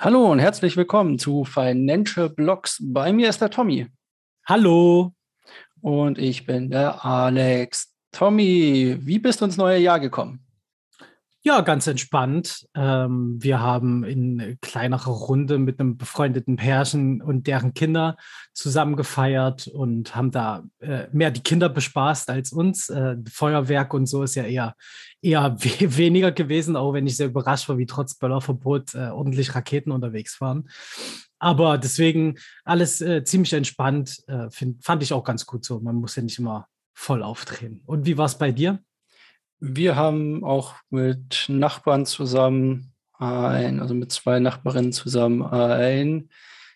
Hallo und herzlich willkommen zu Financial Blogs. Bei mir ist der Tommy. Hallo. Und ich bin der Alex. Tommy, wie bist du ins neue Jahr gekommen? Ja, ganz entspannt. Ähm, wir haben in kleinerer Runde mit einem befreundeten Pärchen und deren Kinder zusammen gefeiert und haben da äh, mehr die Kinder bespaßt als uns. Äh, Feuerwerk und so ist ja eher, eher we weniger gewesen, auch wenn ich sehr überrascht war, wie trotz Böllerverbot äh, ordentlich Raketen unterwegs waren. Aber deswegen alles äh, ziemlich entspannt, äh, find, fand ich auch ganz gut so. Man muss ja nicht immer voll aufdrehen. Und wie war es bei dir? Wir haben auch mit Nachbarn zusammen ein, also mit zwei Nachbarinnen zusammen ein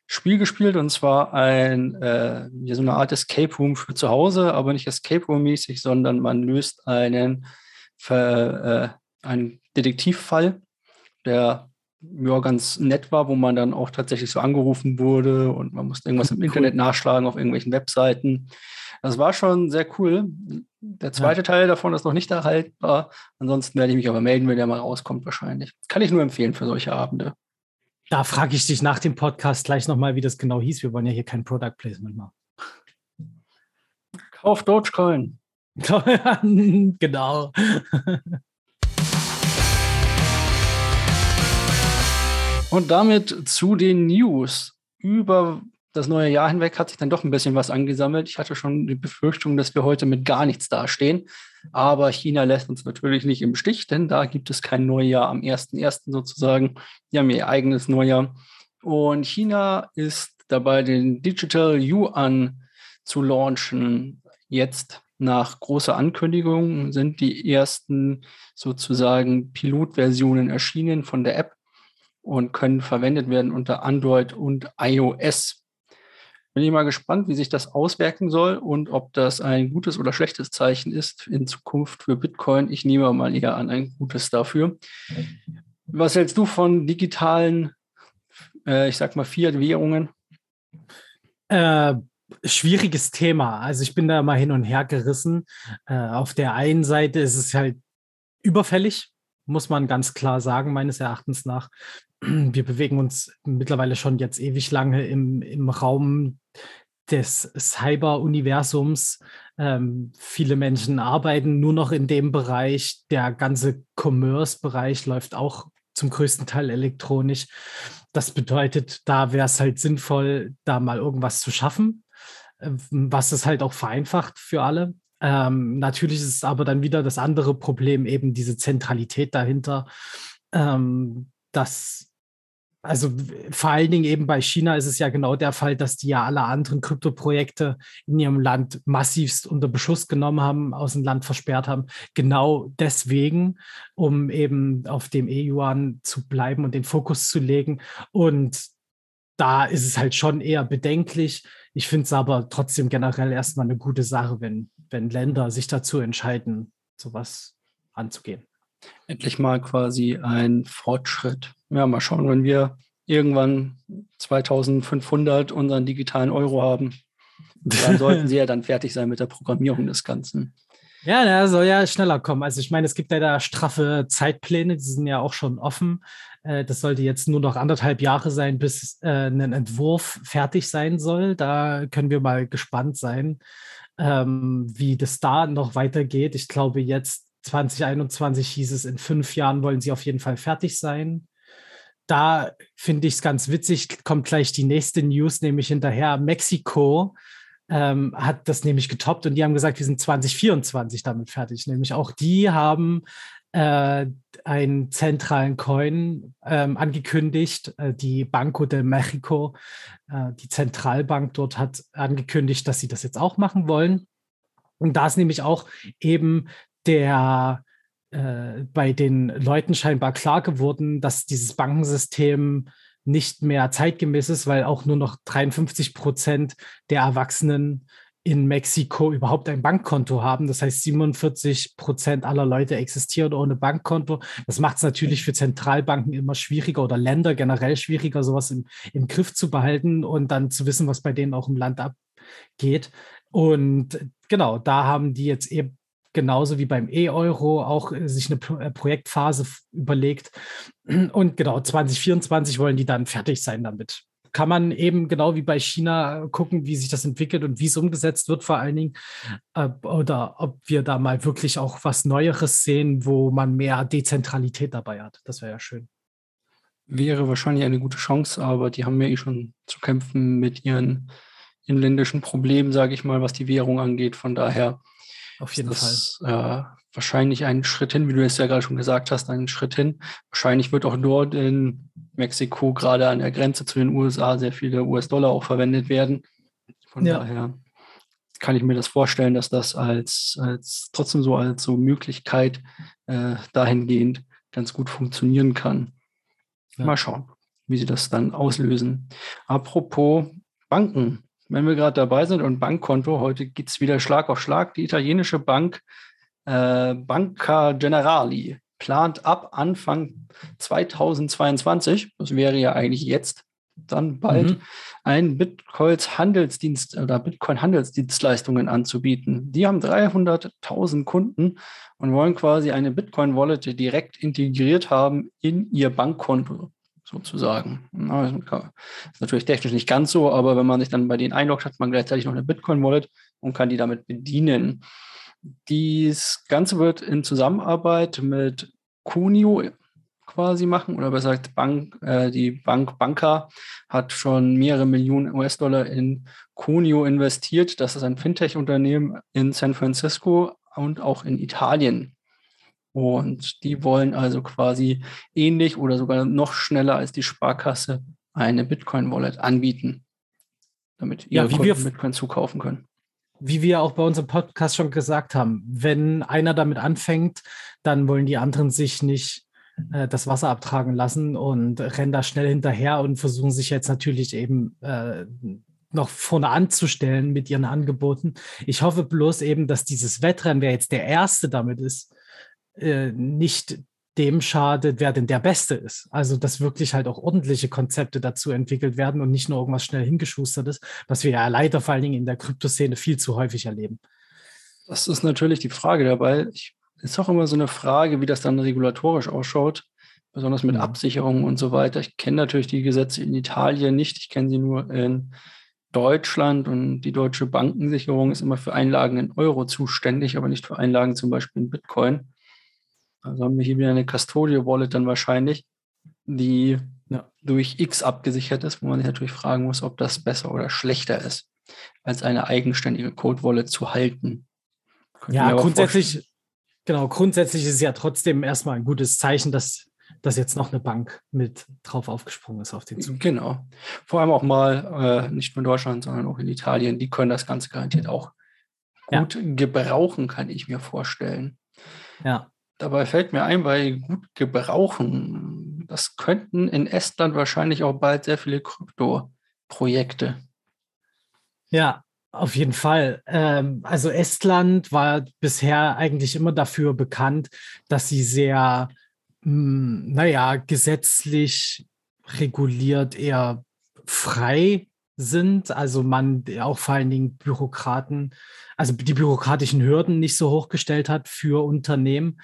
Spiel gespielt und zwar ein, äh, so eine Art Escape Room für zu Hause, aber nicht Escape Room mäßig, sondern man löst einen, äh, einen Detektivfall, der ja, ganz nett war, wo man dann auch tatsächlich so angerufen wurde und man musste irgendwas im cool. Internet nachschlagen auf irgendwelchen Webseiten. Das war schon sehr cool. Der zweite ja. Teil davon ist noch nicht erhaltbar. Ansonsten werde ich mich aber melden, wenn der mal rauskommt, wahrscheinlich. Kann ich nur empfehlen für solche Abende. Da frage ich dich nach dem Podcast gleich nochmal, wie das genau hieß. Wir wollen ja hier kein Product Placement machen. Kauf Dogecoin. genau. Und damit zu den News. Über das neue Jahr hinweg hat sich dann doch ein bisschen was angesammelt. Ich hatte schon die Befürchtung, dass wir heute mit gar nichts dastehen. Aber China lässt uns natürlich nicht im Stich, denn da gibt es kein Neujahr am 1.1. sozusagen. Die haben ihr eigenes Neujahr. Und China ist dabei, den Digital Yuan zu launchen. Jetzt nach großer Ankündigung sind die ersten sozusagen Pilotversionen erschienen von der App und können verwendet werden unter Android und iOS. Bin ich mal gespannt, wie sich das auswirken soll und ob das ein gutes oder schlechtes Zeichen ist in Zukunft für Bitcoin. Ich nehme mal eher an ein gutes dafür. Was hältst du von digitalen, äh, ich sag mal, Fiat-Währungen? Äh, schwieriges Thema. Also ich bin da mal hin und her gerissen. Äh, auf der einen Seite ist es halt überfällig, muss man ganz klar sagen, meines Erachtens nach. Wir bewegen uns mittlerweile schon jetzt ewig lange im, im Raum des Cyber-Universums. Ähm, viele Menschen arbeiten nur noch in dem Bereich. Der ganze Commerce-Bereich läuft auch zum größten Teil elektronisch. Das bedeutet, da wäre es halt sinnvoll, da mal irgendwas zu schaffen, äh, was es halt auch vereinfacht für alle. Ähm, natürlich ist aber dann wieder das andere Problem, eben diese Zentralität dahinter, ähm, dass also vor allen Dingen eben bei China ist es ja genau der Fall, dass die ja alle anderen Kryptoprojekte in ihrem Land massivst unter Beschuss genommen haben, aus dem Land versperrt haben. Genau deswegen, um eben auf dem E-Yuan zu bleiben und den Fokus zu legen. Und da ist es halt schon eher bedenklich. Ich finde es aber trotzdem generell erstmal eine gute Sache, wenn, wenn Länder sich dazu entscheiden, sowas anzugehen. Endlich mal quasi ein Fortschritt. Ja, mal schauen, wenn wir irgendwann 2500 unseren digitalen Euro haben. Dann sollten sie ja dann fertig sein mit der Programmierung des Ganzen. Ja, der soll ja schneller kommen. Also ich meine, es gibt ja da straffe Zeitpläne, die sind ja auch schon offen. Äh, das sollte jetzt nur noch anderthalb Jahre sein, bis äh, ein Entwurf fertig sein soll. Da können wir mal gespannt sein, ähm, wie das da noch weitergeht. Ich glaube, jetzt 2021 hieß es, in fünf Jahren wollen sie auf jeden Fall fertig sein. Da finde ich es ganz witzig, kommt gleich die nächste News, nämlich hinterher. Mexiko ähm, hat das nämlich getoppt und die haben gesagt, wir sind 2024 damit fertig. Nämlich auch die haben äh, einen zentralen Coin ähm, angekündigt. Äh, die Banco de Mexico, äh, die Zentralbank dort hat angekündigt, dass sie das jetzt auch machen wollen. Und da ist nämlich auch eben der äh, bei den Leuten scheinbar klar geworden, dass dieses Bankensystem nicht mehr zeitgemäß ist, weil auch nur noch 53 Prozent der Erwachsenen in Mexiko überhaupt ein Bankkonto haben. Das heißt, 47 Prozent aller Leute existieren ohne Bankkonto. Das macht es natürlich für Zentralbanken immer schwieriger oder Länder generell schwieriger, sowas im, im Griff zu behalten und dann zu wissen, was bei denen auch im Land abgeht. Und genau, da haben die jetzt eben genauso wie beim E-Euro auch äh, sich eine äh, Projektphase überlegt. Und genau, 2024 wollen die dann fertig sein damit. Kann man eben genau wie bei China gucken, wie sich das entwickelt und wie es umgesetzt wird, vor allen Dingen. Äh, oder ob wir da mal wirklich auch was Neueres sehen, wo man mehr Dezentralität dabei hat. Das wäre ja schön. Wäre wahrscheinlich eine gute Chance, aber die haben ja eh schon zu kämpfen mit ihren inländischen Problemen, sage ich mal, was die Währung angeht. Von daher auf jeden das, Fall. Äh, wahrscheinlich einen Schritt hin, wie du es ja gerade schon gesagt hast, einen Schritt hin. Wahrscheinlich wird auch dort in Mexiko gerade an der Grenze zu den USA sehr viele US-Dollar auch verwendet werden. Von ja. daher kann ich mir das vorstellen, dass das als, als trotzdem so als so Möglichkeit äh, dahingehend ganz gut funktionieren kann. Ja. Mal schauen, wie sie das dann auslösen. Apropos Banken, wenn wir gerade dabei sind und Bankkonto, heute geht es wieder Schlag auf Schlag. Die italienische Bank äh, Banca Generali plant ab Anfang 2022, das wäre ja eigentlich jetzt, dann bald mhm. einen Bitcoins Handelsdienst oder Bitcoin Handelsdienstleistungen anzubieten. Die haben 300.000 Kunden und wollen quasi eine Bitcoin Wallet direkt integriert haben in ihr Bankkonto sozusagen. Das ist natürlich technisch nicht ganz so, aber wenn man sich dann bei denen einloggt, hat man gleichzeitig noch eine Bitcoin-Wallet und kann die damit bedienen. Dies Ganze wird in Zusammenarbeit mit Kunio quasi machen oder besser gesagt Bank, äh, die Bank Banca hat schon mehrere Millionen US-Dollar in Kunio investiert. Das ist ein Fintech-Unternehmen in San Francisco und auch in Italien. Und die wollen also quasi ähnlich oder sogar noch schneller als die Sparkasse eine Bitcoin-Wallet anbieten, damit ihr ja, Kunden Bitcoin zukaufen können. Wie wir auch bei unserem Podcast schon gesagt haben, wenn einer damit anfängt, dann wollen die anderen sich nicht äh, das Wasser abtragen lassen und rennen da schnell hinterher und versuchen sich jetzt natürlich eben äh, noch vorne anzustellen mit ihren Angeboten. Ich hoffe bloß eben, dass dieses Wettrennen, wer jetzt der Erste damit ist, äh, nicht dem schadet, wer denn der Beste ist. Also, dass wirklich halt auch ordentliche Konzepte dazu entwickelt werden und nicht nur irgendwas schnell hingeschustert ist, was wir ja leider vor allen Dingen in der Kryptoszene viel zu häufig erleben. Das ist natürlich die Frage dabei. Ich, ist auch immer so eine Frage, wie das dann regulatorisch ausschaut, besonders mit mhm. Absicherungen und so weiter. Ich kenne natürlich die Gesetze in Italien nicht, ich kenne sie nur in Deutschland und die deutsche Bankensicherung ist immer für Einlagen in Euro zuständig, aber nicht für Einlagen zum Beispiel in Bitcoin. Also haben wir hier wieder eine Custodial Wallet dann wahrscheinlich, die ja, durch X abgesichert ist, wo man sich natürlich fragen muss, ob das besser oder schlechter ist, als eine eigenständige Code Wallet zu halten. ja, grundsätzlich, genau, grundsätzlich ist es ja trotzdem erstmal ein gutes Zeichen, dass, dass jetzt noch eine Bank mit drauf aufgesprungen ist auf den Zug. Genau. Vor allem auch mal, äh, nicht nur in Deutschland, sondern auch in Italien, die können das Ganze garantiert auch gut ja. gebrauchen, kann ich mir vorstellen. Ja. Dabei fällt mir ein, bei gut gebrauchen, das könnten in Estland wahrscheinlich auch bald sehr viele Krypto-Projekte. Ja, auf jeden Fall. Ähm, also Estland war bisher eigentlich immer dafür bekannt, dass sie sehr, mh, hm, naja, gesetzlich reguliert eher frei sind. Also man auch vor allen Dingen Bürokraten also die bürokratischen Hürden nicht so hochgestellt hat für Unternehmen.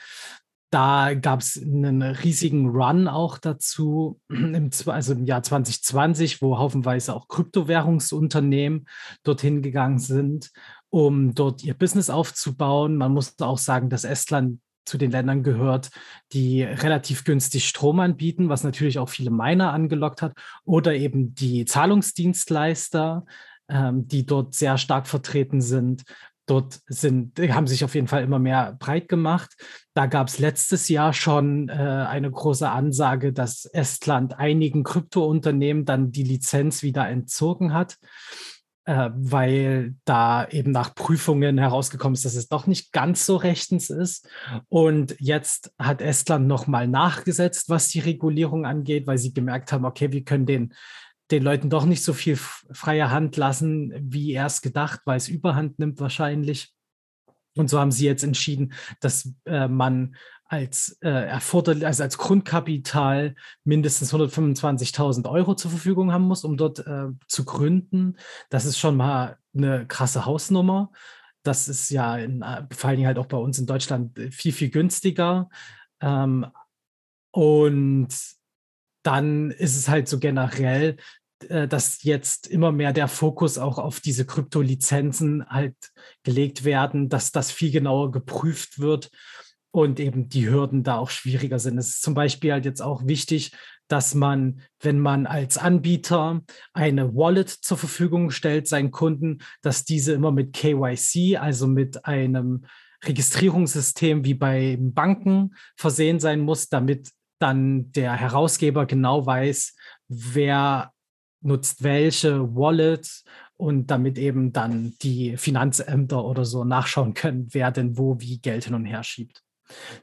Da gab es einen riesigen Run auch dazu, im, also im Jahr 2020, wo haufenweise auch Kryptowährungsunternehmen dorthin gegangen sind, um dort ihr Business aufzubauen. Man muss auch sagen, dass Estland zu den Ländern gehört, die relativ günstig Strom anbieten, was natürlich auch viele Miner angelockt hat, oder eben die Zahlungsdienstleister, ähm, die dort sehr stark vertreten sind. Dort sind, haben sich auf jeden Fall immer mehr breit gemacht. Da gab es letztes Jahr schon äh, eine große Ansage, dass Estland einigen Kryptounternehmen dann die Lizenz wieder entzogen hat, äh, weil da eben nach Prüfungen herausgekommen ist, dass es doch nicht ganz so rechtens ist. Und jetzt hat Estland nochmal nachgesetzt, was die Regulierung angeht, weil sie gemerkt haben, okay, wir können den den Leuten doch nicht so viel freie Hand lassen, wie erst gedacht, weil es überhand nimmt wahrscheinlich. Und so haben sie jetzt entschieden, dass äh, man als äh, erforderlich, also als Grundkapital mindestens 125.000 Euro zur Verfügung haben muss, um dort äh, zu gründen. Das ist schon mal eine krasse Hausnummer. Das ist ja in, äh, vor allen Dingen halt auch bei uns in Deutschland viel, viel günstiger. Ähm, und dann ist es halt so generell, äh, dass jetzt immer mehr der Fokus auch auf diese Kryptolizenzen halt gelegt werden, dass das viel genauer geprüft wird und eben die Hürden da auch schwieriger sind. Es ist zum Beispiel halt jetzt auch wichtig, dass man, wenn man als Anbieter eine Wallet zur Verfügung stellt, seinen Kunden, dass diese immer mit KYC, also mit einem Registrierungssystem wie bei Banken versehen sein muss, damit dann der Herausgeber genau weiß, wer nutzt welche Wallet und damit eben dann die Finanzämter oder so nachschauen können, wer denn wo wie Geld hin und her schiebt.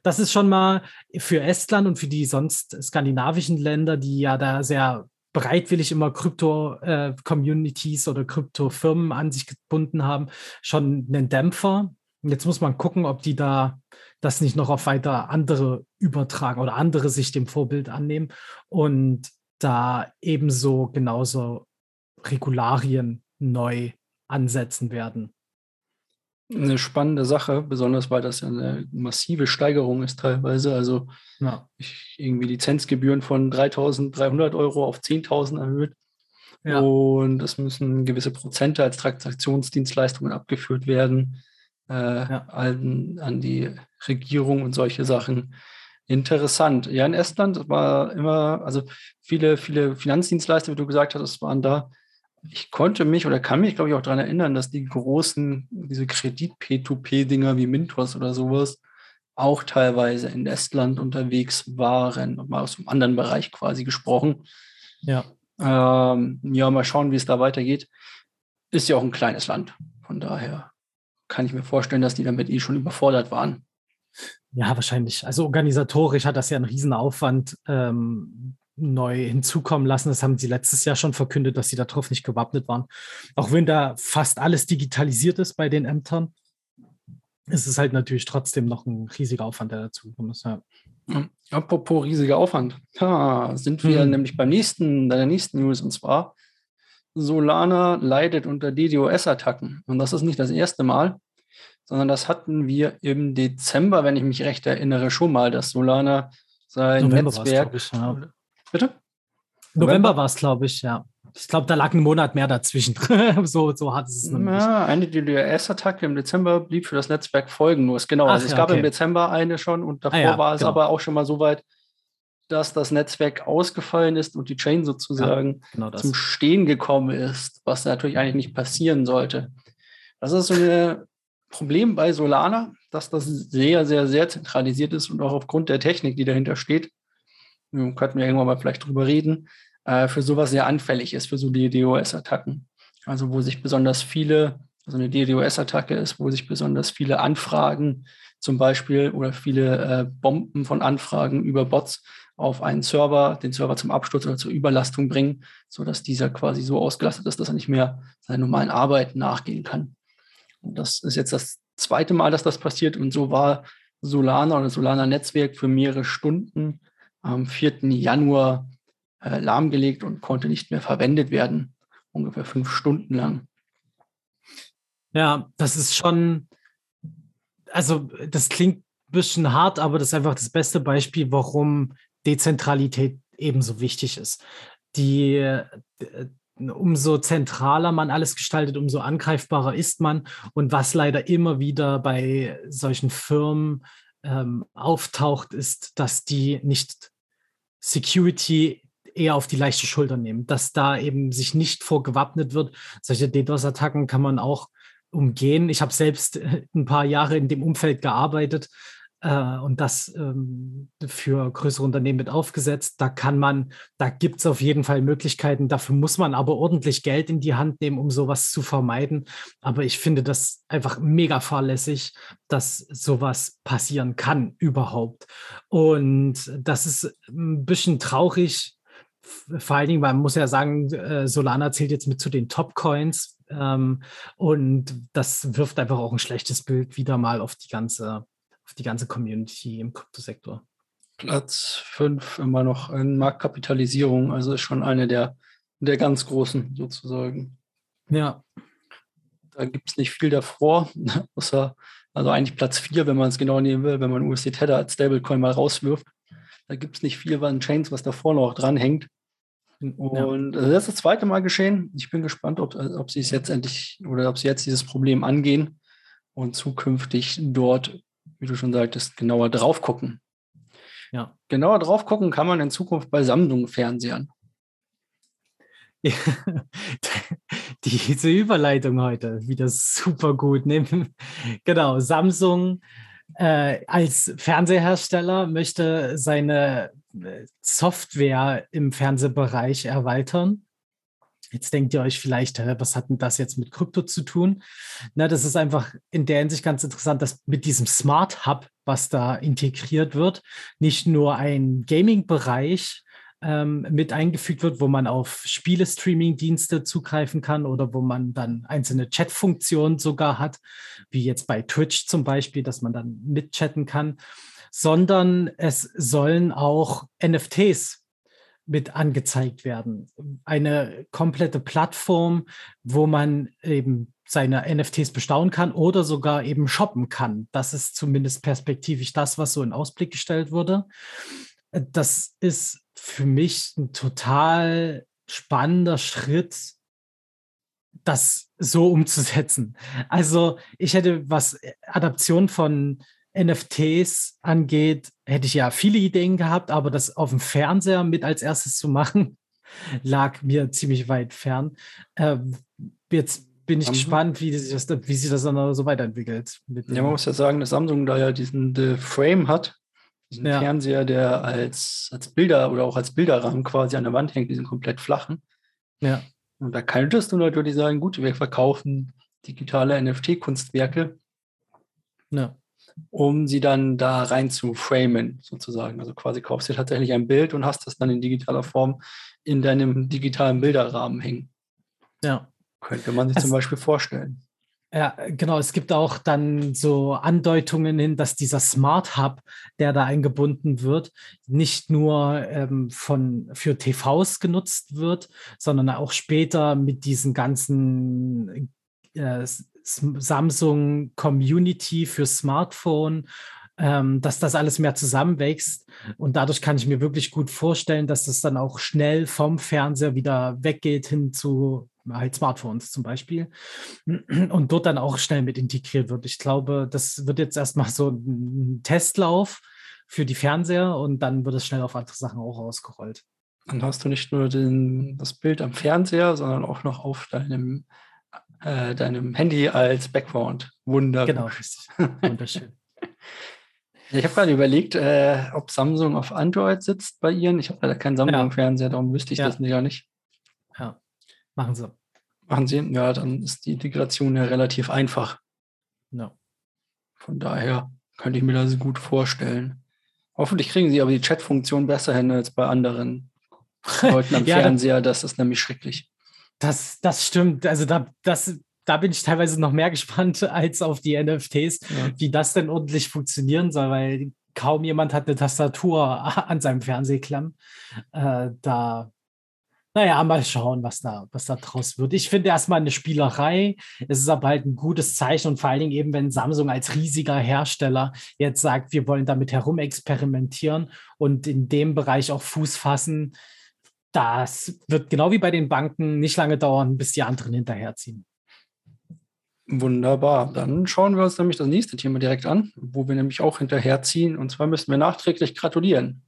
Das ist schon mal für Estland und für die sonst skandinavischen Länder, die ja da sehr bereitwillig immer Krypto-Communities äh, oder Krypto-Firmen an sich gebunden haben, schon einen Dämpfer. Jetzt muss man gucken, ob die da das nicht noch auf weiter andere übertragen oder andere sich dem Vorbild annehmen und da ebenso genauso Regularien neu ansetzen werden eine spannende Sache, besonders weil das ja eine massive Steigerung ist teilweise. Also ja. irgendwie Lizenzgebühren von 3.300 Euro auf 10.000 erhöht. Ja. Und es müssen gewisse Prozente als Transaktionsdienstleistungen abgeführt werden äh, ja. an, an die Regierung und solche Sachen. Interessant. Ja, in Estland war immer, also viele, viele Finanzdienstleister, wie du gesagt hast, waren da ich konnte mich oder kann mich, glaube ich, auch daran erinnern, dass die großen, diese Kredit-P2P-Dinger wie Mintos oder sowas auch teilweise in Estland unterwegs waren, mal aus einem anderen Bereich quasi gesprochen. Ja. Ähm, ja, mal schauen, wie es da weitergeht. Ist ja auch ein kleines Land. Von daher kann ich mir vorstellen, dass die damit eh schon überfordert waren. Ja, wahrscheinlich. Also organisatorisch hat das ja einen Riesenaufwand. Ähm, neu hinzukommen lassen. Das haben sie letztes Jahr schon verkündet, dass sie darauf nicht gewappnet waren. Auch wenn da fast alles digitalisiert ist bei den Ämtern, ist es halt natürlich trotzdem noch ein riesiger Aufwand, der dazu kommt. Ja. Apropos riesiger Aufwand, ja, sind wir hm. nämlich beim nächsten, bei der nächsten News und zwar Solana leidet unter DDoS-Attacken. Und das ist nicht das erste Mal, sondern das hatten wir im Dezember, wenn ich mich recht erinnere, schon mal, dass Solana sein November Netzwerk. Ich, ja. Bitte? November, war es, glaube ich, ja. Ich glaube, da lag ein Monat mehr dazwischen. so, so hat es nämlich. Ja, eine DDoS-Attacke im Dezember blieb für das Netzwerk folgenlos. Genau, Ach, also es ja, gab okay. im Dezember eine schon und davor ah, ja, war es genau. aber auch schon mal so weit, dass das Netzwerk ausgefallen ist und die Chain sozusagen ja, genau zum Stehen gekommen ist, was natürlich eigentlich nicht passieren sollte. Das ist so ein Problem bei Solana, dass das sehr, sehr, sehr zentralisiert ist und auch aufgrund der Technik, die dahinter steht, könnten wir irgendwann mal vielleicht drüber reden, äh, für sowas sehr anfällig ist, für so DDoS-Attacken. Also wo sich besonders viele, also eine DDoS-Attacke ist, wo sich besonders viele Anfragen zum Beispiel oder viele äh, Bomben von Anfragen über Bots auf einen Server, den Server zum Absturz oder zur Überlastung bringen, sodass dieser quasi so ausgelastet ist, dass er nicht mehr seiner normalen Arbeit nachgehen kann. Und das ist jetzt das zweite Mal, dass das passiert. Und so war Solana oder Solana Netzwerk für mehrere Stunden am 4. Januar äh, lahmgelegt und konnte nicht mehr verwendet werden, ungefähr fünf Stunden lang. Ja, das ist schon, also das klingt ein bisschen hart, aber das ist einfach das beste Beispiel, warum Dezentralität ebenso wichtig ist. Die, äh, umso zentraler man alles gestaltet, umso angreifbarer ist man. Und was leider immer wieder bei solchen Firmen ähm, auftaucht, ist, dass die nicht Security eher auf die leichte Schulter nehmen, dass da eben sich nicht vorgewappnet wird. Solche DDoS-Attacken kann man auch umgehen. Ich habe selbst äh, ein paar Jahre in dem Umfeld gearbeitet und das ähm, für größere Unternehmen mit aufgesetzt. Da kann man, da gibt es auf jeden Fall Möglichkeiten. Dafür muss man aber ordentlich Geld in die Hand nehmen, um sowas zu vermeiden. Aber ich finde das einfach mega fahrlässig, dass sowas passieren kann überhaupt. Und das ist ein bisschen traurig, vor allen Dingen, man muss ja sagen, äh, Solana zählt jetzt mit zu den Top-Coins ähm, und das wirft einfach auch ein schlechtes Bild wieder mal auf die ganze auf die ganze Community im Kryptosektor. Platz 5 immer noch in Marktkapitalisierung, also ist schon eine der, der ganz großen sozusagen. Ja. Da gibt es nicht viel davor, außer, also eigentlich Platz 4, wenn man es genau nehmen will, wenn man USD Tether als Stablecoin mal rauswirft. Da gibt es nicht viel an Chains, was davor noch dranhängt. Und ja. das ist das zweite Mal geschehen. Ich bin gespannt, ob, ob sie es jetzt endlich oder ob sie jetzt dieses Problem angehen und zukünftig dort, wie du schon sagtest, genauer drauf gucken. Ja. Genauer drauf gucken kann man in Zukunft bei Samsung-Fernsehern. Ja, diese Überleitung heute wieder super gut. Genau, Samsung äh, als Fernsehersteller möchte seine äh, Software im Fernsehbereich erweitern. Jetzt denkt ihr euch vielleicht, was hat denn das jetzt mit Krypto zu tun? Na, das ist einfach in der Hinsicht ganz interessant, dass mit diesem Smart Hub, was da integriert wird, nicht nur ein Gaming-Bereich ähm, mit eingefügt wird, wo man auf Spiele-Streaming-Dienste zugreifen kann oder wo man dann einzelne Chat-Funktionen sogar hat, wie jetzt bei Twitch zum Beispiel, dass man dann mitchatten kann, sondern es sollen auch NFTs mit angezeigt werden. Eine komplette Plattform, wo man eben seine NFTs bestaunen kann oder sogar eben shoppen kann. Das ist zumindest perspektivisch das, was so in Ausblick gestellt wurde. Das ist für mich ein total spannender Schritt, das so umzusetzen. Also ich hätte, was Adaption von NFTs angeht, hätte ich ja viele Ideen gehabt, aber das auf dem Fernseher mit als erstes zu machen, lag mir ziemlich weit fern. Ähm, jetzt bin ich Samsung? gespannt, wie sich, das, wie sich das dann so weiterentwickelt. ja, man muss ja sagen, dass Samsung da ja diesen The Frame hat, diesen ja. Fernseher, der als, als Bilder oder auch als Bilderrahmen quasi an der Wand hängt, diesen komplett flachen. Ja. Und da könntest du natürlich sagen, gut, wir verkaufen digitale NFT-Kunstwerke, ja. Um sie dann da rein zu framen, sozusagen. Also quasi kaufst du tatsächlich ein Bild und hast das dann in digitaler Form in deinem digitalen Bilderrahmen hängen. Ja. Könnte man sich also, zum Beispiel vorstellen. Ja, genau. Es gibt auch dann so Andeutungen hin, dass dieser Smart Hub, der da eingebunden wird, nicht nur ähm, von, für TVs genutzt wird, sondern auch später mit diesen ganzen äh, Samsung Community für Smartphone ähm, dass das alles mehr zusammenwächst. Und dadurch kann ich mir wirklich gut vorstellen, dass das dann auch schnell vom Fernseher wieder weggeht hin zu halt Smartphones zum Beispiel und dort dann auch schnell mit integriert wird. Ich glaube, das wird jetzt erstmal so ein Testlauf für die Fernseher und dann wird es schnell auf andere Sachen auch ausgerollt. Dann hast du nicht nur den, das Bild am Fernseher, sondern auch noch auf deinem, äh, deinem Handy als Background. Wunderbar. Genau, richtig. Wunderschön. Ich habe gerade überlegt, äh, ob Samsung auf Android sitzt bei Ihren. Ich habe leider keinen Samsung-Fernseher, darum wüsste ich ja. das ja nicht. Ja. Machen sie. Machen sie? Ja, dann ist die Integration ja relativ einfach. Ja. Von daher könnte ich mir das gut vorstellen. Hoffentlich kriegen sie aber die Chat-Funktion besser hin als bei anderen Leuten am ja, Fernseher. Das ist nämlich schrecklich. Das, das stimmt. Also da, das, da bin ich teilweise noch mehr gespannt als auf die NFTs, ja. wie das denn ordentlich funktionieren soll, weil kaum jemand hat eine Tastatur an seinem Fernsehklamm. Äh, da naja, mal schauen, was da, was da draus wird. Ich finde erstmal eine Spielerei. Es ist aber halt ein gutes Zeichen und vor allen Dingen eben, wenn Samsung als riesiger Hersteller jetzt sagt, wir wollen damit herumexperimentieren und in dem Bereich auch Fuß fassen, das wird genau wie bei den Banken nicht lange dauern, bis die anderen hinterherziehen. Wunderbar. Dann schauen wir uns nämlich das nächste Thema direkt an, wo wir nämlich auch hinterherziehen. Und zwar müssen wir nachträglich gratulieren.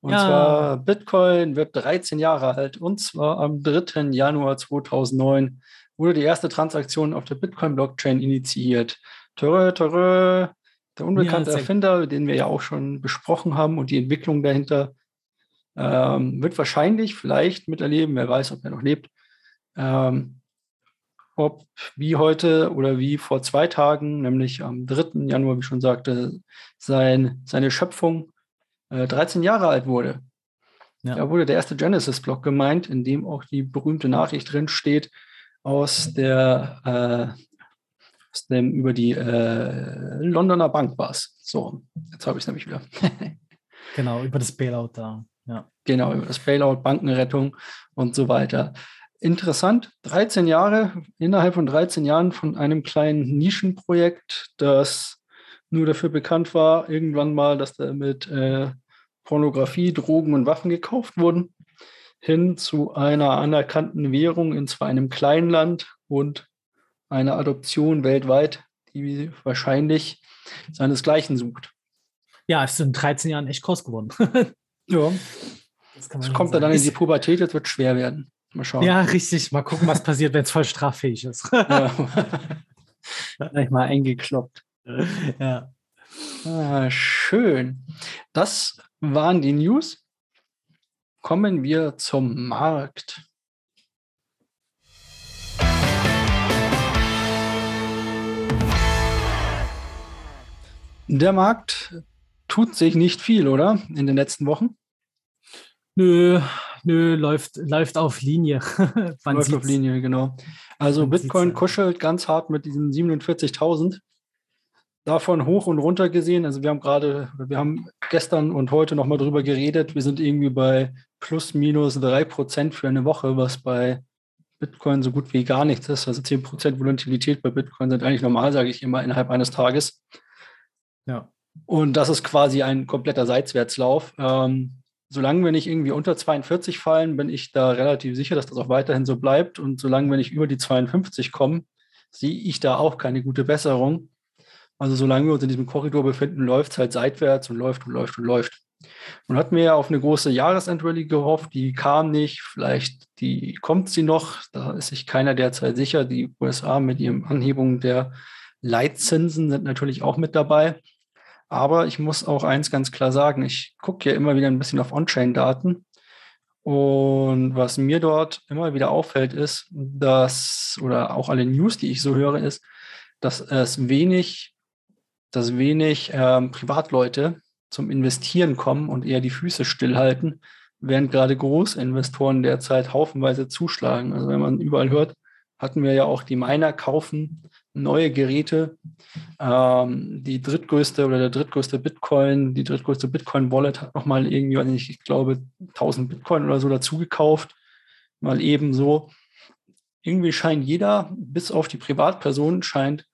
Und ja. zwar Bitcoin wird 13 Jahre alt und zwar am 3. Januar 2009 wurde die erste Transaktion auf der Bitcoin-Blockchain initiiert. Törö, törö, der unbekannte ja, Erfinder, den wir ja auch schon besprochen haben und die Entwicklung dahinter, ähm, wird wahrscheinlich vielleicht miterleben, wer weiß, ob er noch lebt, ähm, ob wie heute oder wie vor zwei Tagen, nämlich am 3. Januar, wie ich schon sagte, sein, seine Schöpfung 13 äh, Jahre alt wurde. Ja. Da wurde der erste Genesis-Block gemeint, in dem auch die berühmte Nachricht drin steht aus der äh, aus dem über die äh, Londoner Bank war es. So, jetzt habe ich es nämlich wieder. genau, über das Bailout da. Ja. Genau, über das Bailout, Bankenrettung und so weiter. interessant, 13 Jahre, innerhalb von 13 Jahren von einem kleinen Nischenprojekt, das nur dafür bekannt war, irgendwann mal, dass da mit äh, Pornografie, Drogen und Waffen gekauft wurden, hin zu einer anerkannten Währung in zwar einem kleinen Land und einer Adoption weltweit, die wahrscheinlich seinesgleichen sucht. Ja, es sind 13 Jahren echt groß geworden. ja. Das, das kommt dann in die Pubertät, es wird schwer werden. Mal schauen. Ja, richtig. Mal gucken, was passiert, wenn es voll straffähig ist. ja. Gleich mal eingekloppt. Ja. Ah, schön. Das waren die News. Kommen wir zum Markt. Der Markt tut sich nicht viel, oder? In den letzten Wochen? Nö, nö, läuft, läuft auf Linie. läuft auf Linie, genau. Also Bitcoin kuschelt ganz hart mit diesen 47.000. Davon hoch und runter gesehen. Also wir haben gerade, wir haben gestern und heute nochmal drüber geredet. Wir sind irgendwie bei plus minus 3% für eine Woche, was bei Bitcoin so gut wie gar nichts ist. Also 10% Volatilität bei Bitcoin sind eigentlich normal, sage ich immer, innerhalb eines Tages. Ja. Und das ist quasi ein kompletter Seitwärtslauf. Ähm, solange wir nicht irgendwie unter 42 fallen, bin ich da relativ sicher, dass das auch weiterhin so bleibt. Und solange wir nicht über die 52 kommen, sehe ich da auch keine gute Besserung. Also solange wir uns in diesem Korridor befinden, läuft es halt seitwärts und läuft und läuft und läuft. Und hatten wir ja auf eine große Jahresendrallye gehofft, die kam nicht, vielleicht die kommt sie noch, da ist sich keiner derzeit sicher. Die USA mit ihren Anhebungen der Leitzinsen sind natürlich auch mit dabei. Aber ich muss auch eins ganz klar sagen, ich gucke ja immer wieder ein bisschen auf On-Chain-Daten. Und was mir dort immer wieder auffällt, ist, dass, oder auch alle News, die ich so höre, ist, dass es wenig, dass wenig ähm, Privatleute zum Investieren kommen und eher die Füße stillhalten, während gerade Großinvestoren derzeit haufenweise zuschlagen. Also wenn man überall hört, hatten wir ja auch die Miner kaufen neue Geräte. Ähm, die drittgrößte oder der drittgrößte Bitcoin, die drittgrößte Bitcoin-Wallet hat nochmal irgendwie, ich glaube, 1000 Bitcoin oder so dazu gekauft. Mal eben so. Irgendwie scheint jeder, bis auf die Privatpersonen, scheint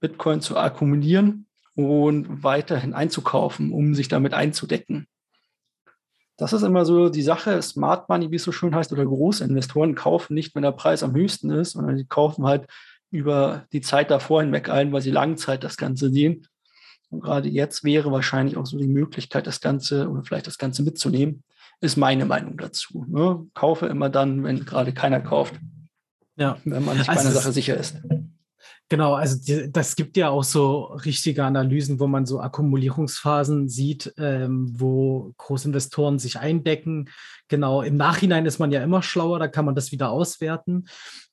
Bitcoin zu akkumulieren und weiterhin einzukaufen, um sich damit einzudecken. Das ist immer so die Sache, Smart Money, wie es so schön heißt, oder Großinvestoren kaufen nicht, wenn der Preis am höchsten ist, sondern die kaufen halt über die Zeit davor hinweg ein, weil sie Langzeit das Ganze sehen. Und gerade jetzt wäre wahrscheinlich auch so die Möglichkeit, das Ganze oder vielleicht das Ganze mitzunehmen, ist meine Meinung dazu. Ne? Kaufe immer dann, wenn gerade keiner kauft. Ja. Wenn man sich also bei einer Sache sicher ist. Genau, also die, das gibt ja auch so richtige Analysen, wo man so Akkumulierungsphasen sieht, ähm, wo Großinvestoren sich eindecken. Genau, im Nachhinein ist man ja immer schlauer, da kann man das wieder auswerten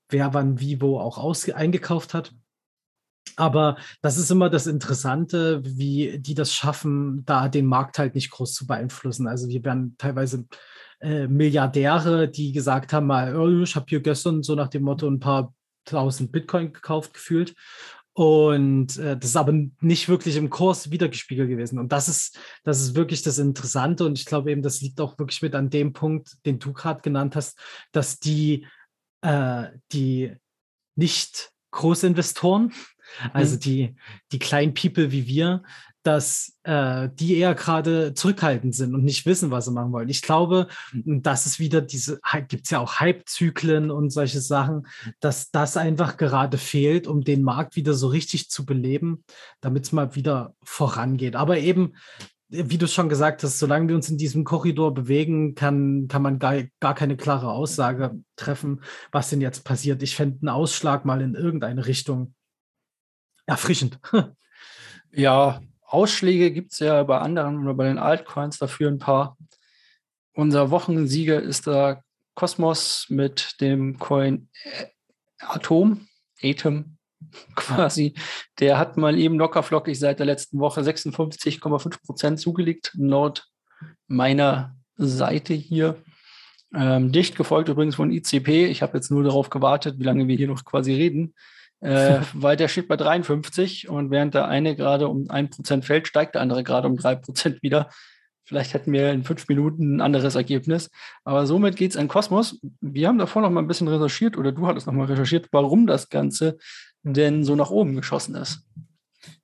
wer wann wie wo auch aus, eingekauft hat. Aber das ist immer das Interessante, wie die das schaffen, da den Markt halt nicht groß zu beeinflussen. Also wir werden teilweise äh, Milliardäre, die gesagt haben, mal, oh, ich habe hier gestern so nach dem Motto ein paar tausend Bitcoin gekauft gefühlt. Und äh, das ist aber nicht wirklich im Kurs wiedergespiegelt gewesen. Und das ist, das ist wirklich das Interessante. Und ich glaube eben, das liegt auch wirklich mit an dem Punkt, den du gerade genannt hast, dass die äh, die nicht Großinvestoren, also mhm. die, die kleinen People wie wir, dass äh, die eher gerade zurückhaltend sind und nicht wissen, was sie machen wollen. Ich glaube, das ist wieder diese, gibt es ja auch Hype-Zyklen und solche Sachen, dass das einfach gerade fehlt, um den Markt wieder so richtig zu beleben, damit es mal wieder vorangeht. Aber eben wie du schon gesagt hast, solange wir uns in diesem Korridor bewegen, kann, kann man gar, gar keine klare Aussage treffen, was denn jetzt passiert. Ich fände einen Ausschlag mal in irgendeine Richtung erfrischend. Ja, Ausschläge gibt es ja bei anderen oder bei den Altcoins dafür ein paar. Unser Wochensieger ist da Kosmos mit dem Coin Atom, Atom, quasi, der hat mal eben lockerflockig seit der letzten Woche 56,5 Prozent zugelegt, laut meiner Seite hier. Ähm, dicht gefolgt übrigens von ICP. Ich habe jetzt nur darauf gewartet, wie lange wir hier noch quasi reden, äh, weil der steht bei 53 und während der eine gerade um 1% fällt, steigt der andere gerade um 3% wieder. Vielleicht hätten wir in fünf Minuten ein anderes Ergebnis. Aber somit geht es an Kosmos. Wir haben davor noch mal ein bisschen recherchiert oder du hattest noch mal recherchiert, warum das Ganze denn so nach oben geschossen ist.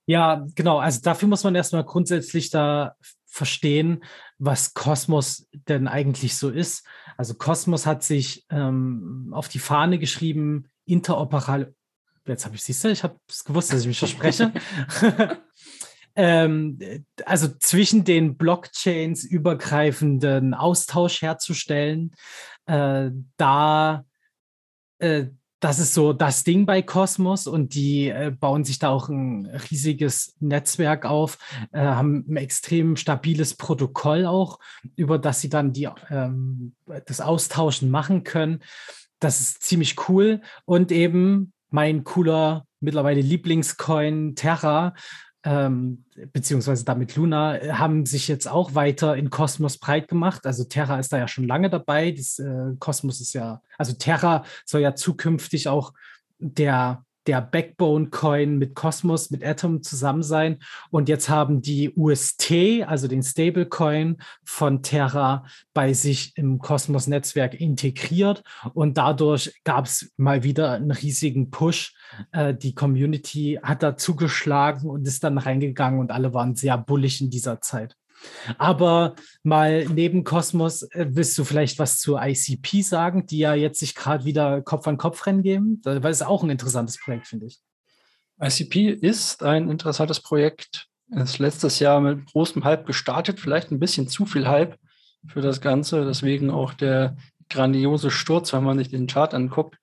Ja, genau. Also dafür muss man erstmal grundsätzlich da verstehen, was Kosmos denn eigentlich so ist. Also Kosmos hat sich ähm, auf die Fahne geschrieben, interoperal. Jetzt habe ich, siehst du, ich habe es gewusst, dass ich mich verspreche. ähm, also zwischen den Blockchains übergreifenden Austausch herzustellen, äh, da äh, das ist so das Ding bei Cosmos und die äh, bauen sich da auch ein riesiges Netzwerk auf, äh, haben ein extrem stabiles Protokoll auch, über das sie dann die, ähm, das Austauschen machen können. Das ist ziemlich cool und eben mein cooler mittlerweile Lieblingscoin Terra ähm, beziehungsweise damit Luna, äh, haben sich jetzt auch weiter in Kosmos breit gemacht. Also Terra ist da ja schon lange dabei. Das äh, Kosmos ist ja, also Terra soll ja zukünftig auch der der Backbone-Coin mit Cosmos, mit Atom zusammen sein. Und jetzt haben die UST, also den Stablecoin von Terra, bei sich im Cosmos-Netzwerk integriert. Und dadurch gab es mal wieder einen riesigen Push. Äh, die Community hat da zugeschlagen und ist dann reingegangen und alle waren sehr bullig in dieser Zeit. Aber mal neben Kosmos, äh, willst du vielleicht was zur ICP sagen, die ja jetzt sich gerade wieder Kopf an Kopf rennen geben? Weil es auch ein interessantes Projekt, finde ich. ICP ist ein interessantes Projekt. Es ist letztes Jahr mit großem Hype gestartet, vielleicht ein bisschen zu viel Hype für das Ganze. Deswegen auch der grandiose Sturz, wenn man sich den Chart anguckt.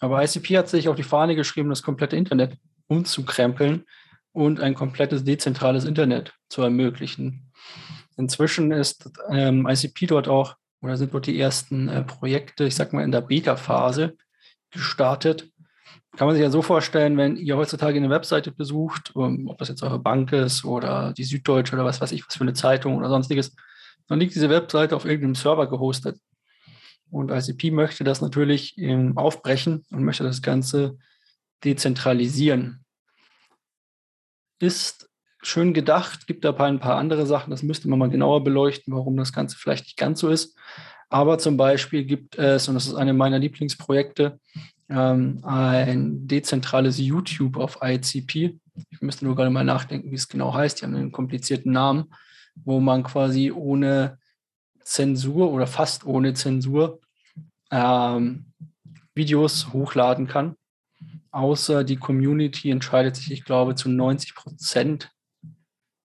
Aber ICP hat sich auf die Fahne geschrieben, das komplette Internet umzukrempeln und ein komplettes dezentrales Internet zu ermöglichen. Inzwischen ist ähm, ICP dort auch, oder sind dort die ersten äh, Projekte, ich sag mal, in der Beta-Phase gestartet. Kann man sich ja so vorstellen, wenn ihr heutzutage eine Webseite besucht, um, ähm, ob das jetzt eure Bank ist oder die Süddeutsche oder was weiß ich, was für eine Zeitung oder sonstiges, dann liegt diese Webseite auf irgendeinem Server gehostet. Und ICP möchte das natürlich ähm, aufbrechen und möchte das Ganze dezentralisieren. Ist schön gedacht, gibt da ein paar andere Sachen, das müsste man mal genauer beleuchten, warum das Ganze vielleicht nicht ganz so ist. Aber zum Beispiel gibt es, und das ist eine meiner Lieblingsprojekte, ähm, ein dezentrales YouTube auf ICP. Ich müsste nur gerade mal nachdenken, wie es genau heißt. Die haben einen komplizierten Namen, wo man quasi ohne Zensur oder fast ohne Zensur ähm, Videos hochladen kann. Außer die Community entscheidet sich, ich glaube, zu 90 Prozent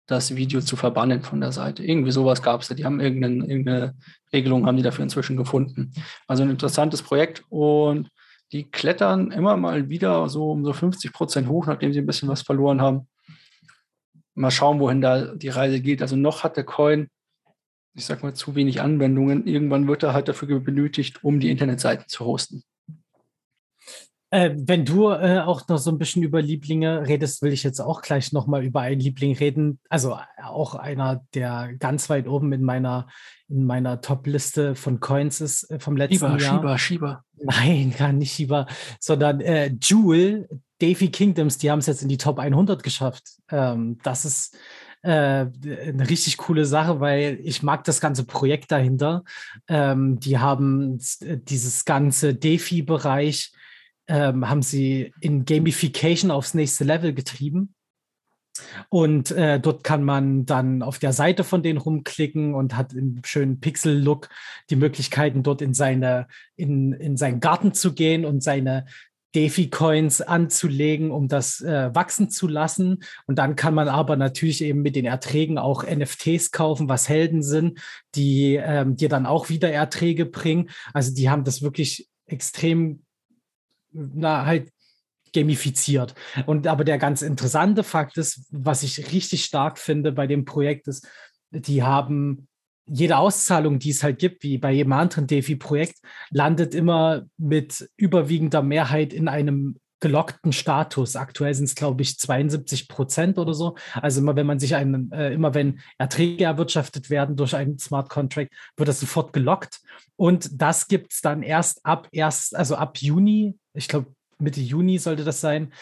das Video zu verbannen von der Seite. Irgendwie sowas gab es. Die haben irgendeine, irgendeine Regelung, haben die dafür inzwischen gefunden. Also ein interessantes Projekt und die klettern immer mal wieder so um so 50 Prozent hoch, nachdem sie ein bisschen was verloren haben. Mal schauen, wohin da die Reise geht. Also noch hat der Coin, ich sag mal, zu wenig Anwendungen. Irgendwann wird er halt dafür benötigt, um die Internetseiten zu hosten. Äh, wenn du äh, auch noch so ein bisschen über Lieblinge redest, will ich jetzt auch gleich nochmal über einen Liebling reden. Also äh, auch einer, der ganz weit oben in meiner, in meiner Top-Liste von Coins ist äh, vom letzten Schieber, Jahr. Schieber, Schieber. Nein, gar nicht Schieber, sondern äh, Jewel, Davy Kingdoms, die haben es jetzt in die Top 100 geschafft. Ähm, das ist äh, eine richtig coole Sache, weil ich mag das ganze Projekt dahinter. Ähm, die haben dieses ganze DeFi-Bereich ähm, haben sie in Gamification aufs nächste Level getrieben. Und äh, dort kann man dann auf der Seite von denen rumklicken und hat im schönen Pixel-Look die Möglichkeiten, dort in seine, in, in seinen Garten zu gehen und seine DeFi-Coins anzulegen, um das äh, wachsen zu lassen. Und dann kann man aber natürlich eben mit den Erträgen auch NFTs kaufen, was Helden sind, die ähm, dir dann auch wieder Erträge bringen. Also die haben das wirklich extrem na, halt gamifiziert. Und aber der ganz interessante Fakt ist, was ich richtig stark finde bei dem Projekt ist, die haben jede Auszahlung, die es halt gibt, wie bei jedem anderen DeFi-Projekt, landet immer mit überwiegender Mehrheit in einem gelockten Status. Aktuell sind es, glaube ich, 72 Prozent oder so. Also immer wenn man sich einen, äh, immer wenn Erträge erwirtschaftet werden durch einen Smart Contract, wird das sofort gelockt. Und das gibt es dann erst ab erst, also ab Juni, ich glaube Mitte Juni sollte das sein,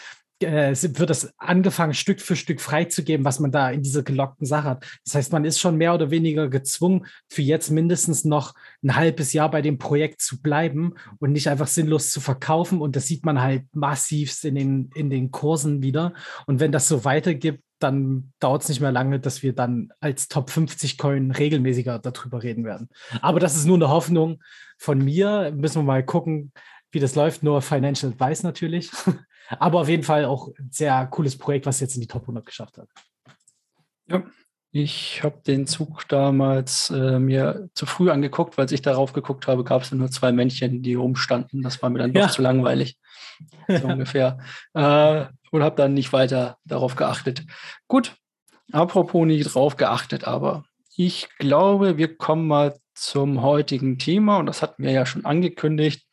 äh, wird es angefangen, Stück für Stück freizugeben, was man da in dieser gelockten Sache hat. Das heißt, man ist schon mehr oder weniger gezwungen, für jetzt mindestens noch ein halbes Jahr bei dem Projekt zu bleiben und nicht einfach sinnlos zu verkaufen. Und das sieht man halt massivst in den, in den Kursen wieder. Und wenn das so weitergibt, dann dauert es nicht mehr lange, dass wir dann als Top 50 Coin regelmäßiger darüber reden werden. Aber das ist nur eine Hoffnung von mir. Müssen wir mal gucken, wie das läuft. Nur Financial Advice natürlich. Aber auf jeden Fall auch ein sehr cooles Projekt, was jetzt in die Top 100 geschafft hat. Ja, ich habe den Zug damals äh, mir zu früh angeguckt, weil ich darauf geguckt habe, gab es nur zwei Männchen, die rumstanden. Das war mir dann ja. doch zu langweilig. So ungefähr. Äh, und habe dann nicht weiter darauf geachtet. Gut, apropos nicht drauf geachtet, aber ich glaube, wir kommen mal zum heutigen Thema und das hatten wir ja schon angekündigt.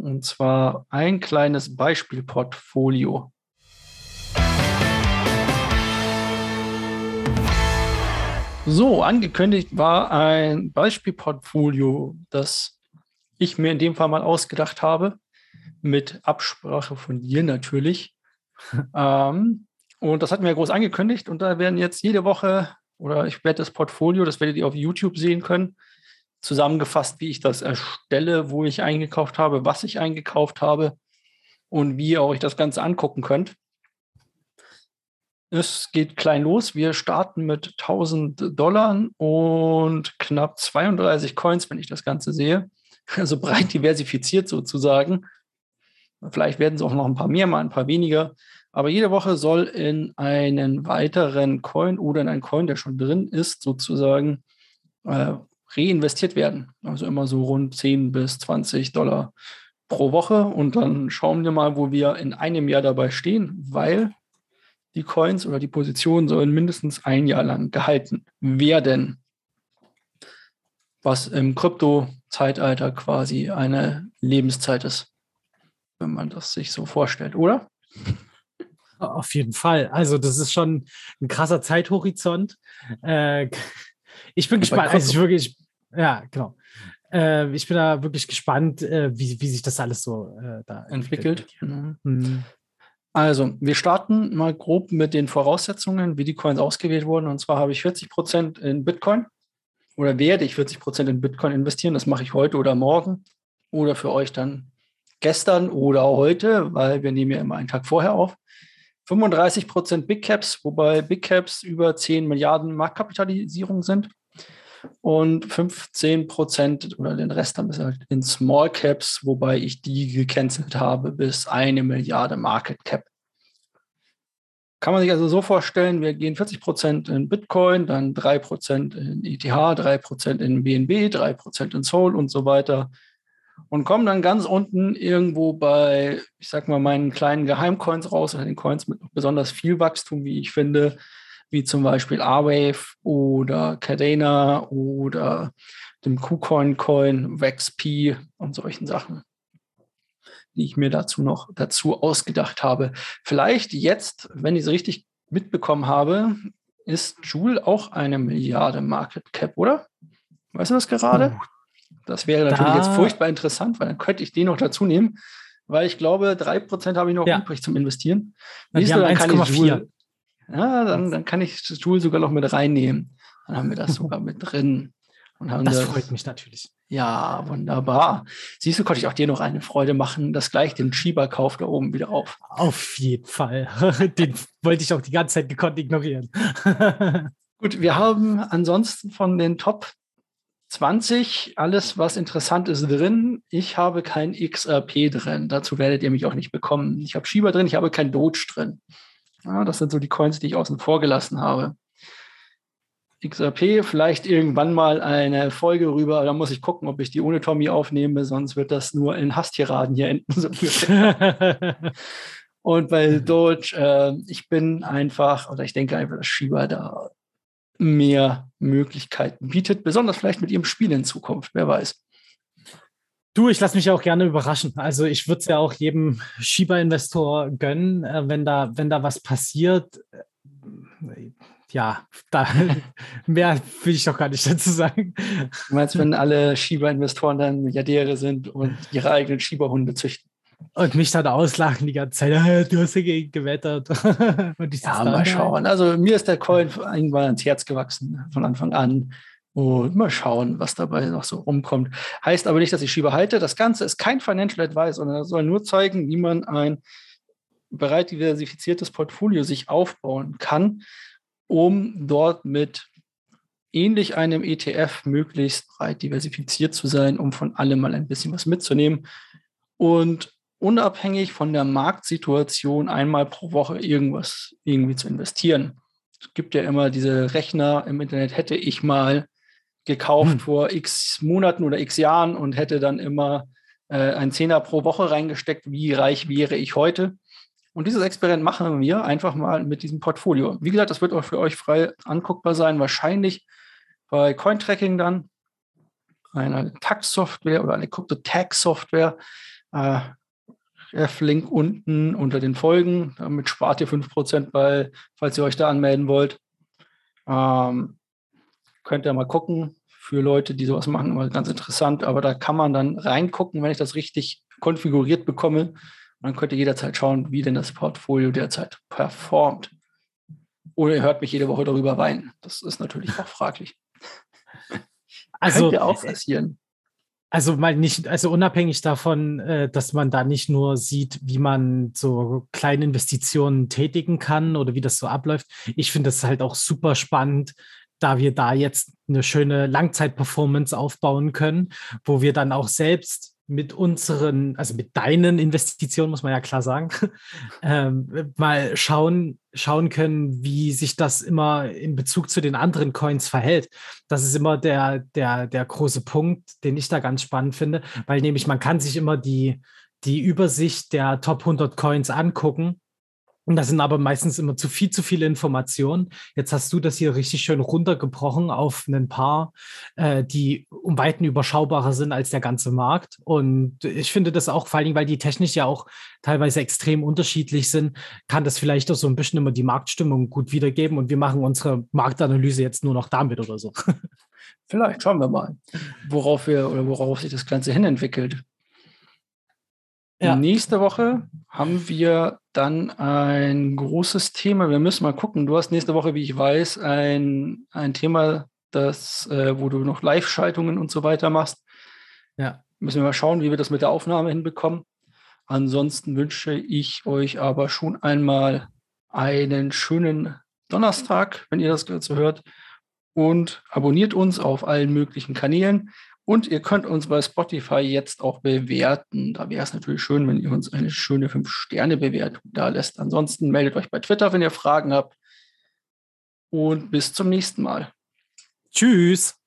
Und zwar ein kleines Beispielportfolio. So, angekündigt war ein Beispielportfolio, das ich mir in dem Fall mal ausgedacht habe, mit Absprache von dir natürlich. ähm, und das hatten wir groß angekündigt und da werden jetzt jede Woche, oder ich werde das Portfolio, das werdet ihr auf YouTube sehen können, zusammengefasst, wie ich das erstelle, wo ich eingekauft habe, was ich eingekauft habe und wie ihr euch das Ganze angucken könnt. Es geht klein los. Wir starten mit 1000 Dollar und knapp 32 Coins, wenn ich das Ganze sehe. Also breit diversifiziert sozusagen. Vielleicht werden es auch noch ein paar mehr, mal ein paar weniger. Aber jede Woche soll in einen weiteren Coin oder in einen Coin, der schon drin ist, sozusagen äh, reinvestiert werden. Also immer so rund 10 bis 20 Dollar pro Woche. Und dann schauen wir mal, wo wir in einem Jahr dabei stehen, weil die Coins oder die Positionen sollen mindestens ein Jahr lang gehalten werden. Was im Krypto-Zeitalter quasi eine Lebenszeit ist, wenn man das sich so vorstellt, oder? Auf jeden Fall. Also, das ist schon ein krasser Zeithorizont. Äh, ich bin gespannt. Also, ich wirklich, ja, genau. Äh, ich bin da wirklich gespannt, äh, wie, wie sich das alles so äh, da entwickelt. entwickelt. Mhm. Also, wir starten mal grob mit den Voraussetzungen, wie die Coins ausgewählt wurden. Und zwar habe ich 40 Prozent in Bitcoin oder werde ich 40 Prozent in Bitcoin investieren. Das mache ich heute oder morgen oder für euch dann gestern oder heute, weil wir nehmen ja immer einen Tag vorher auf. 35 Prozent Big Caps, wobei Big Caps über 10 Milliarden Marktkapitalisierung sind und 15 Prozent oder den Rest haben wir halt in Small Caps, wobei ich die gecancelt habe bis eine Milliarde Market Cap. Kann man sich also so vorstellen, wir gehen 40 Prozent in Bitcoin, dann 3 Prozent in ETH, 3 Prozent in BNB, 3 Prozent in Soul und so weiter und kommen dann ganz unten irgendwo bei, ich sag mal, meinen kleinen Geheimcoins raus oder den Coins mit besonders viel Wachstum, wie ich finde, wie zum Beispiel R-Wave oder Cadena oder dem KuCoin Coin, WexP und solchen Sachen, die ich mir dazu noch dazu ausgedacht habe. Vielleicht jetzt, wenn ich es richtig mitbekommen habe, ist Joule auch eine Milliarde Market Cap, oder? Weißt du das gerade? Das wäre natürlich da. jetzt furchtbar interessant, weil dann könnte ich den noch dazu nehmen, weil ich glaube, 3% habe ich noch ja. übrig zum Investieren. Nächste, dann kann ich Joule, ja, dann, dann kann ich das Tool sogar noch mit reinnehmen. Dann haben wir das sogar mit drin. Das, das freut mich natürlich. Ja, wunderbar. Siehst du, konnte ich auch dir noch eine Freude machen, dass gleich den Schieberkauf da oben wieder auf. Auf jeden Fall. den wollte ich auch die ganze Zeit gekonnt ignorieren. Gut, wir haben ansonsten von den Top 20 alles, was interessant ist, drin. Ich habe kein XRP drin. Dazu werdet ihr mich auch nicht bekommen. Ich habe Schieber drin, ich habe kein Doge drin. Ja, das sind so die Coins, die ich außen vor gelassen habe. XRP, vielleicht irgendwann mal eine Folge rüber, da muss ich gucken, ob ich die ohne Tommy aufnehme, sonst wird das nur in Hasstiraden hier enden. So Und bei Doge, äh, ich bin einfach, oder ich denke einfach, dass Shiba da mehr Möglichkeiten bietet, besonders vielleicht mit ihrem Spiel in Zukunft, wer weiß. Du, ich lasse mich auch gerne überraschen. Also ich würde es ja auch jedem Shiba-Investor gönnen, äh, wenn da, wenn da was passiert. Äh, ja, da mehr will ich doch gar nicht dazu sagen. Du meinst, wenn alle Shiba-Investoren dann Milliardäre sind und ihre eigenen Shiba-Hunde züchten? Und mich dann auslachen die ganze Zeit, du hast dagegen gewettert. ja, mal schauen. Also mir ist der Coin irgendwann ans Herz gewachsen von Anfang an. Und mal schauen, was dabei noch so rumkommt. Heißt aber nicht, dass ich Schieber halte. Das Ganze ist kein Financial Advice, sondern soll nur zeigen, wie man ein bereit diversifiziertes Portfolio sich aufbauen kann, um dort mit ähnlich einem ETF möglichst breit diversifiziert zu sein, um von allem mal ein bisschen was mitzunehmen und unabhängig von der Marktsituation einmal pro Woche irgendwas irgendwie zu investieren. Es gibt ja immer diese Rechner im Internet, hätte ich mal gekauft hm. vor x Monaten oder x Jahren und hätte dann immer äh, ein Zehner pro Woche reingesteckt, wie reich wäre ich heute. Und dieses Experiment machen wir einfach mal mit diesem Portfolio. Wie gesagt, das wird auch für euch frei anguckbar sein. Wahrscheinlich bei Cointracking dann eine Tax-Software oder eine Crypto-Tax-Software. Äh, F-Link unten unter den Folgen. Damit spart ihr 5% bei, falls ihr euch da anmelden wollt. Ähm, könnt ihr mal gucken. Für Leute, die sowas machen, immer ganz interessant. Aber da kann man dann reingucken, wenn ich das richtig konfiguriert bekomme. Und dann könnt ihr jederzeit schauen, wie denn das Portfolio derzeit performt. Oder ihr hört mich jede Woche darüber weinen. Das ist natürlich auch fraglich. Also, Könnte auch passieren. Also mal nicht, also unabhängig davon, äh, dass man da nicht nur sieht, wie man so kleine Investitionen tätigen kann oder wie das so abläuft. Ich finde es halt auch super spannend, da wir da jetzt eine schöne Langzeitperformance aufbauen können, wo wir dann auch selbst mit unseren, also mit deinen Investitionen, muss man ja klar sagen, ähm, mal schauen, schauen können, wie sich das immer in Bezug zu den anderen Coins verhält. Das ist immer der, der, der große Punkt, den ich da ganz spannend finde, weil nämlich man kann sich immer die, die Übersicht der Top 100 Coins angucken und das sind aber meistens immer zu viel, zu viele Informationen. Jetzt hast du das hier richtig schön runtergebrochen auf ein paar, äh, die um Weiten überschaubarer sind als der ganze Markt. Und ich finde das auch, vor Dingen, weil die technisch ja auch teilweise extrem unterschiedlich sind, kann das vielleicht auch so ein bisschen immer die Marktstimmung gut wiedergeben. Und wir machen unsere Marktanalyse jetzt nur noch damit oder so. Vielleicht schauen wir mal, worauf wir oder worauf sich das Ganze hin entwickelt. Ja. Nächste Woche haben wir dann ein großes Thema. Wir müssen mal gucken. Du hast nächste Woche, wie ich weiß, ein, ein Thema, das, äh, wo du noch Live-Schaltungen und so weiter machst. Ja. Müssen wir mal schauen, wie wir das mit der Aufnahme hinbekommen. Ansonsten wünsche ich euch aber schon einmal einen schönen Donnerstag, wenn ihr das gerade hört. Und abonniert uns auf allen möglichen Kanälen. Und ihr könnt uns bei Spotify jetzt auch bewerten. Da wäre es natürlich schön, wenn ihr uns eine schöne 5-Sterne-Bewertung da lässt. Ansonsten meldet euch bei Twitter, wenn ihr Fragen habt. Und bis zum nächsten Mal. Tschüss.